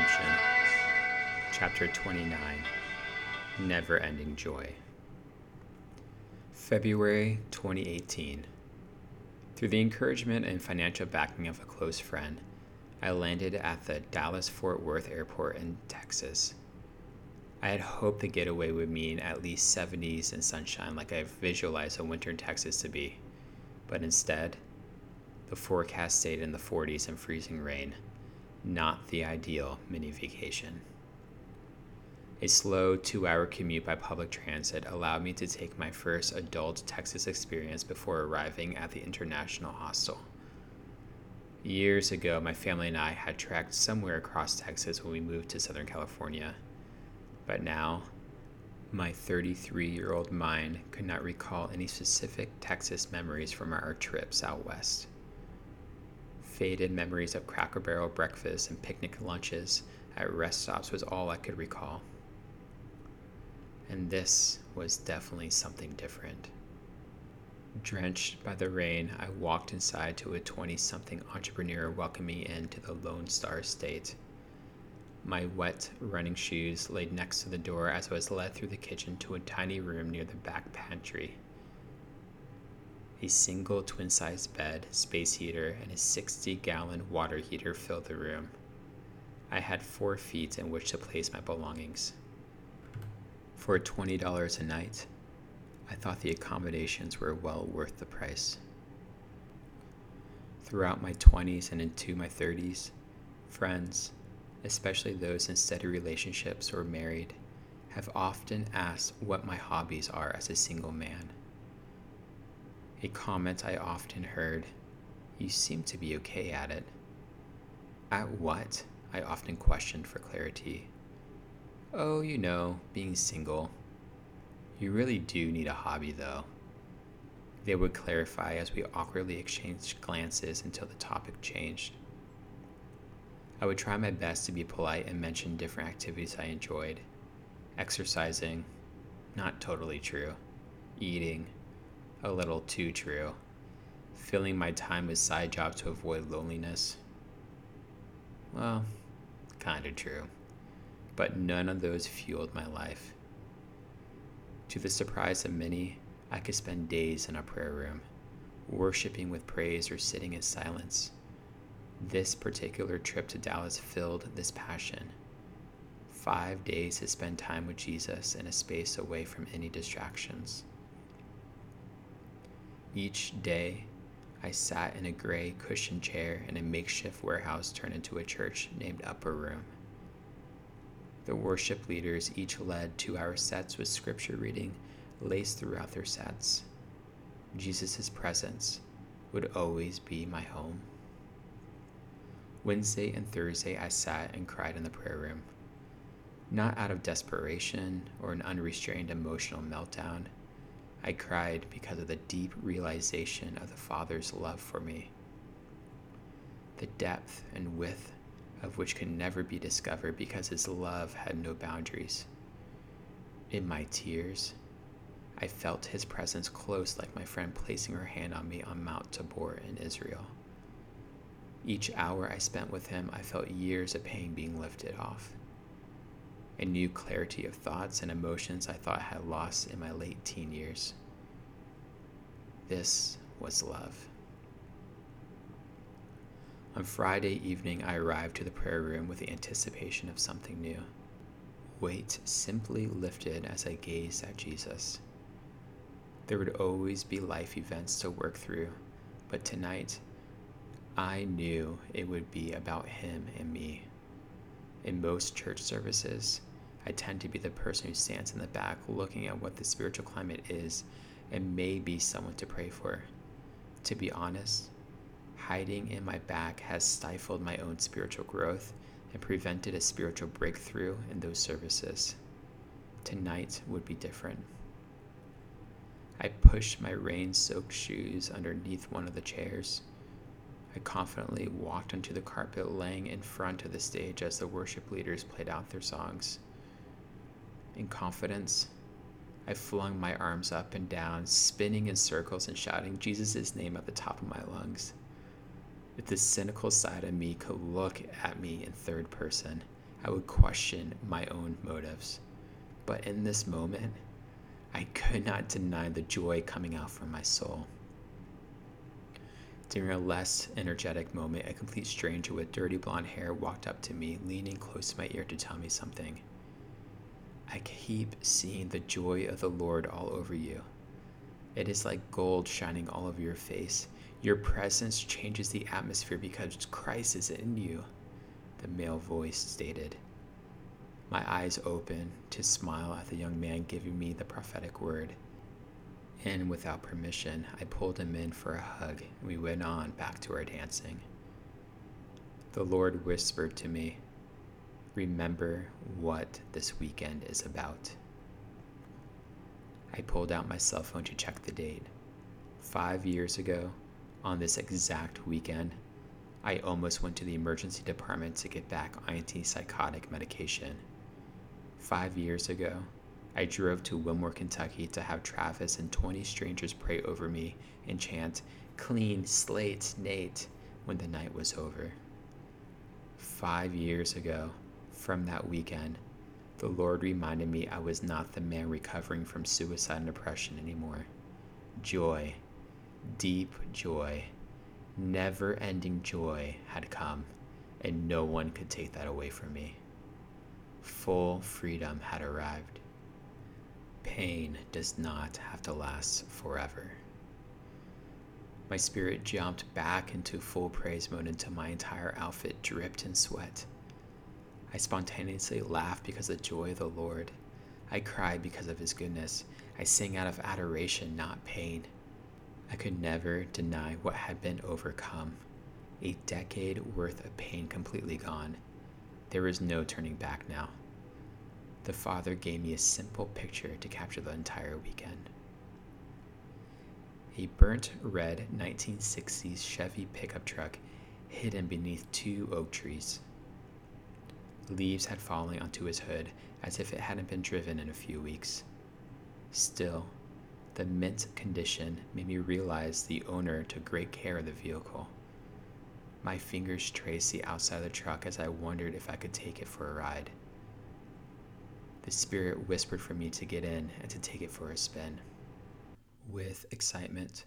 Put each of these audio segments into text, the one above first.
Redemption, Chapter 29 Never Ending Joy. February 2018. Through the encouragement and financial backing of a close friend, I landed at the Dallas Fort Worth Airport in Texas. I had hoped the getaway would mean at least 70s and sunshine like I've visualized a winter in Texas to be, but instead, the forecast stayed in the 40s and freezing rain, not the ideal mini vacation. A slow two hour commute by public transit allowed me to take my first adult Texas experience before arriving at the International Hostel. Years ago, my family and I had trekked somewhere across Texas when we moved to Southern California. But now, my 33 year old mind could not recall any specific Texas memories from our trips out west. Faded memories of Cracker Barrel breakfasts and picnic lunches at rest stops was all I could recall. And this was definitely something different. Drenched by the rain, I walked inside to a 20 something entrepreneur welcoming me into the Lone Star State. My wet running shoes laid next to the door as I was led through the kitchen to a tiny room near the back pantry. A single twin sized bed, space heater, and a 60 gallon water heater filled the room. I had four feet in which to place my belongings. For $20 a night, I thought the accommodations were well worth the price. Throughout my 20s and into my 30s, friends, especially those in steady relationships or married, have often asked what my hobbies are as a single man. A comment I often heard You seem to be okay at it. At what? I often questioned for clarity. Oh, you know, being single. You really do need a hobby, though. They would clarify as we awkwardly exchanged glances until the topic changed. I would try my best to be polite and mention different activities I enjoyed. Exercising, not totally true. Eating, a little too true. Filling my time with side jobs to avoid loneliness. Well, kinda true. But none of those fueled my life. To the surprise of many, I could spend days in a prayer room, worshiping with praise or sitting in silence this particular trip to Dallas filled this passion. Five days to spend time with Jesus in a space away from any distractions. Each day, I sat in a gray cushioned chair in a makeshift warehouse turned into a church named Upper Room. The worship leaders each led two hour sets with scripture reading laced throughout their sets. Jesus' presence would always be my home. Wednesday and Thursday, I sat and cried in the prayer room. Not out of desperation or an unrestrained emotional meltdown. I cried because of the deep realization of the Father's love for me. The depth and width of which could never be discovered because his love had no boundaries. In my tears, I felt his presence close like my friend placing her hand on me on Mount Tabor in Israel. Each hour I spent with him, I felt years of pain being lifted off. A new clarity of thoughts and emotions I thought I had lost in my late teen years. This was love. On Friday evening, I arrived to the prayer room with the anticipation of something new. Weight simply lifted as I gazed at Jesus. There would always be life events to work through, but tonight I knew it would be about him and me. In most church services, I tend to be the person who stands in the back looking at what the spiritual climate is and may be someone to pray for. To be honest, hiding in my back has stifled my own spiritual growth and prevented a spiritual breakthrough in those services. Tonight would be different. I pushed my rain soaked shoes underneath one of the chairs I confidently walked onto the carpet laying in front of the stage as the worship leaders played out their songs. In confidence, I flung my arms up and down, spinning in circles and shouting Jesus' name at the top of my lungs. If the cynical side of me could look at me in third person, I would question my own motives. But in this moment, I could not deny the joy coming out from my soul. During a less energetic moment, a complete stranger with dirty blonde hair walked up to me, leaning close to my ear to tell me something. I keep seeing the joy of the Lord all over you. It is like gold shining all over your face. Your presence changes the atmosphere because Christ is in you, the male voice stated. My eyes opened to smile at the young man giving me the prophetic word. And without permission, I pulled him in for a hug we went on back to our dancing. The Lord whispered to me, Remember what this weekend is about. I pulled out my cell phone to check the date. Five years ago, on this exact weekend, I almost went to the emergency department to get back antipsychotic medication. Five years ago, I drove to Wilmore, Kentucky to have Travis and 20 strangers pray over me and chant, Clean slate, Nate, when the night was over. Five years ago, from that weekend, the Lord reminded me I was not the man recovering from suicide and depression anymore. Joy, deep joy, never ending joy had come, and no one could take that away from me. Full freedom had arrived. Pain does not have to last forever. My spirit jumped back into full praise mode until my entire outfit dripped in sweat. I spontaneously laughed because of the joy of the Lord. I cried because of his goodness. I sing out of adoration, not pain. I could never deny what had been overcome. A decade worth of pain completely gone. There was no turning back now. The Father gave me a simple picture to capture the entire weekend. A burnt red 1960s Chevy pickup truck hidden beneath two oak trees. Leaves had fallen onto his hood as if it hadn't been driven in a few weeks. Still, the mint condition made me realize the owner took great care of the vehicle. My fingers traced the outside of the truck as I wondered if I could take it for a ride. The spirit whispered for me to get in and to take it for a spin. With excitement,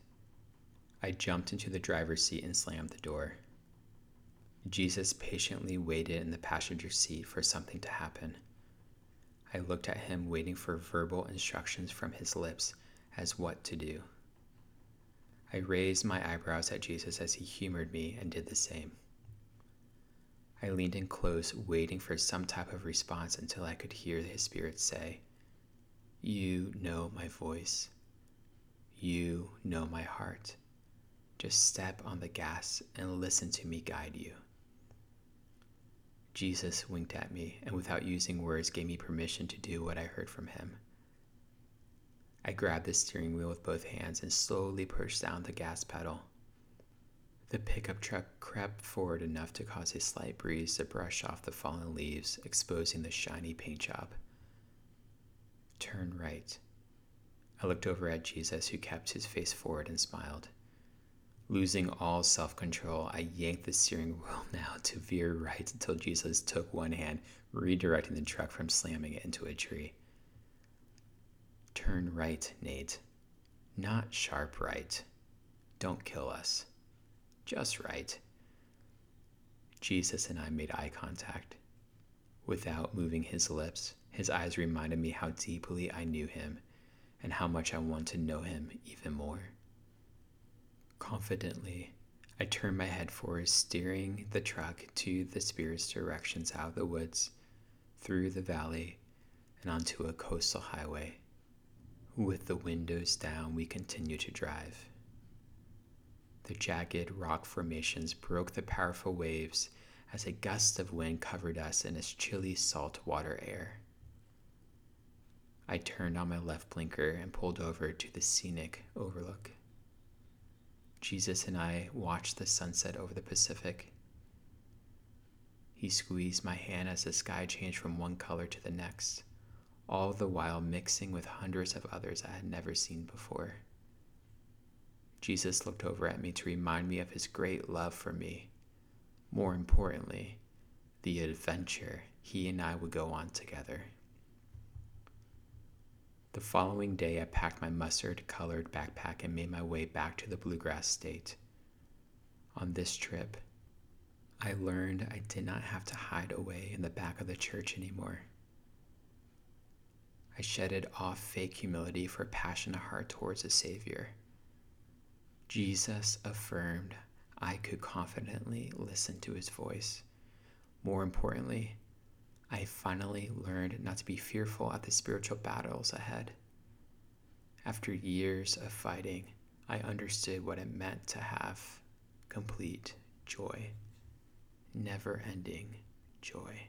I jumped into the driver's seat and slammed the door. Jesus patiently waited in the passenger seat for something to happen. I looked at him, waiting for verbal instructions from his lips as what to do. I raised my eyebrows at Jesus as he humored me and did the same. I leaned in close, waiting for some type of response until I could hear his spirit say, You know my voice. You know my heart. Just step on the gas and listen to me guide you. Jesus winked at me and, without using words, gave me permission to do what I heard from him. I grabbed the steering wheel with both hands and slowly pushed down the gas pedal. The pickup truck crept forward enough to cause a slight breeze to brush off the fallen leaves, exposing the shiny paint job. Turn right. I looked over at Jesus, who kept his face forward and smiled. Losing all self control, I yanked the steering wheel now to veer right until Jesus took one hand, redirecting the truck from slamming it into a tree. Turn right, Nate. Not sharp right. Don't kill us. Just right. Jesus and I made eye contact. Without moving his lips, his eyes reminded me how deeply I knew him and how much I want to know him even more. Confidently, I turned my head forward, steering the truck to the Spirit's directions out of the woods, through the valley, and onto a coastal highway. With the windows down, we continued to drive. The jagged rock formations broke the powerful waves as a gust of wind covered us in its chilly salt water air. I turned on my left blinker and pulled over to the scenic overlook. Jesus and I watched the sunset over the Pacific. He squeezed my hand as the sky changed from one color to the next, all the while mixing with hundreds of others I had never seen before. Jesus looked over at me to remind me of his great love for me. More importantly, the adventure he and I would go on together. The following day, I packed my mustard colored backpack and made my way back to the Bluegrass State. On this trip, I learned I did not have to hide away in the back of the church anymore. I shedded off fake humility for a passionate heart towards a Savior. Jesus affirmed I could confidently listen to his voice. More importantly, I finally learned not to be fearful at the spiritual battles ahead. After years of fighting, I understood what it meant to have complete joy, never ending joy.